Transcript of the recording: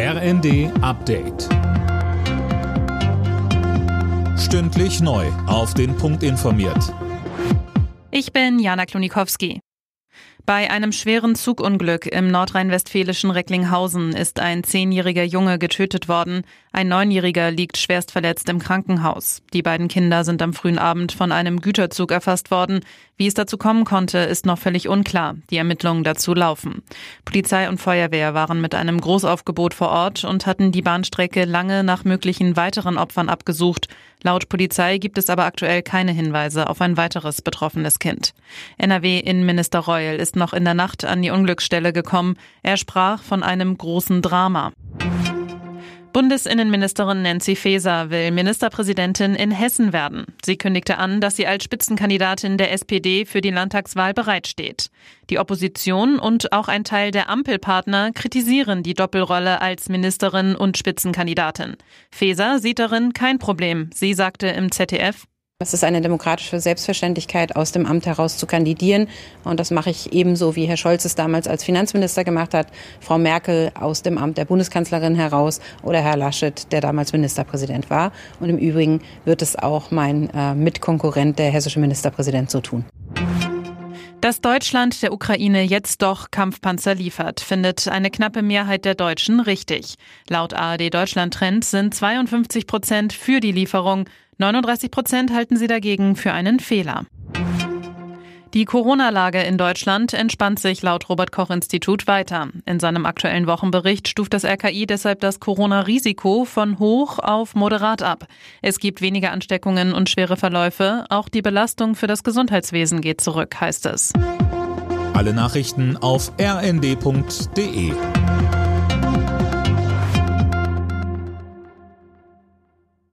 RND Update. Stündlich neu. Auf den Punkt informiert. Ich bin Jana Klonikowski. Bei einem schweren Zugunglück im nordrhein-westfälischen Recklinghausen ist ein zehnjähriger Junge getötet worden. Ein neunjähriger liegt schwerst verletzt im Krankenhaus. Die beiden Kinder sind am frühen Abend von einem Güterzug erfasst worden. Wie es dazu kommen konnte, ist noch völlig unklar. Die Ermittlungen dazu laufen. Polizei und Feuerwehr waren mit einem Großaufgebot vor Ort und hatten die Bahnstrecke lange nach möglichen weiteren Opfern abgesucht. Laut Polizei gibt es aber aktuell keine Hinweise auf ein weiteres betroffenes Kind. NRW-Innenminister Reul ist noch in der Nacht an die Unglücksstelle gekommen. Er sprach von einem großen Drama. Bundesinnenministerin Nancy Faeser will Ministerpräsidentin in Hessen werden. Sie kündigte an, dass sie als Spitzenkandidatin der SPD für die Landtagswahl bereitsteht. Die Opposition und auch ein Teil der Ampelpartner kritisieren die Doppelrolle als Ministerin und Spitzenkandidatin. Faeser sieht darin kein Problem. Sie sagte im ZDF, es ist eine demokratische Selbstverständlichkeit, aus dem Amt heraus zu kandidieren. Und das mache ich ebenso, wie Herr Scholz es damals als Finanzminister gemacht hat, Frau Merkel aus dem Amt der Bundeskanzlerin heraus oder Herr Laschet, der damals Ministerpräsident war. Und im Übrigen wird es auch mein äh, Mitkonkurrent, der hessische Ministerpräsident, so tun. Dass Deutschland der Ukraine jetzt doch Kampfpanzer liefert, findet eine knappe Mehrheit der Deutschen richtig. Laut ARD Deutschland Trend sind 52 Prozent für die Lieferung, 39 Prozent halten sie dagegen für einen Fehler. Die Corona-Lage in Deutschland entspannt sich laut Robert Koch Institut weiter. In seinem aktuellen Wochenbericht stuft das RKI deshalb das Corona-Risiko von hoch auf moderat ab. Es gibt weniger Ansteckungen und schwere Verläufe. Auch die Belastung für das Gesundheitswesen geht zurück, heißt es. Alle Nachrichten auf rnd.de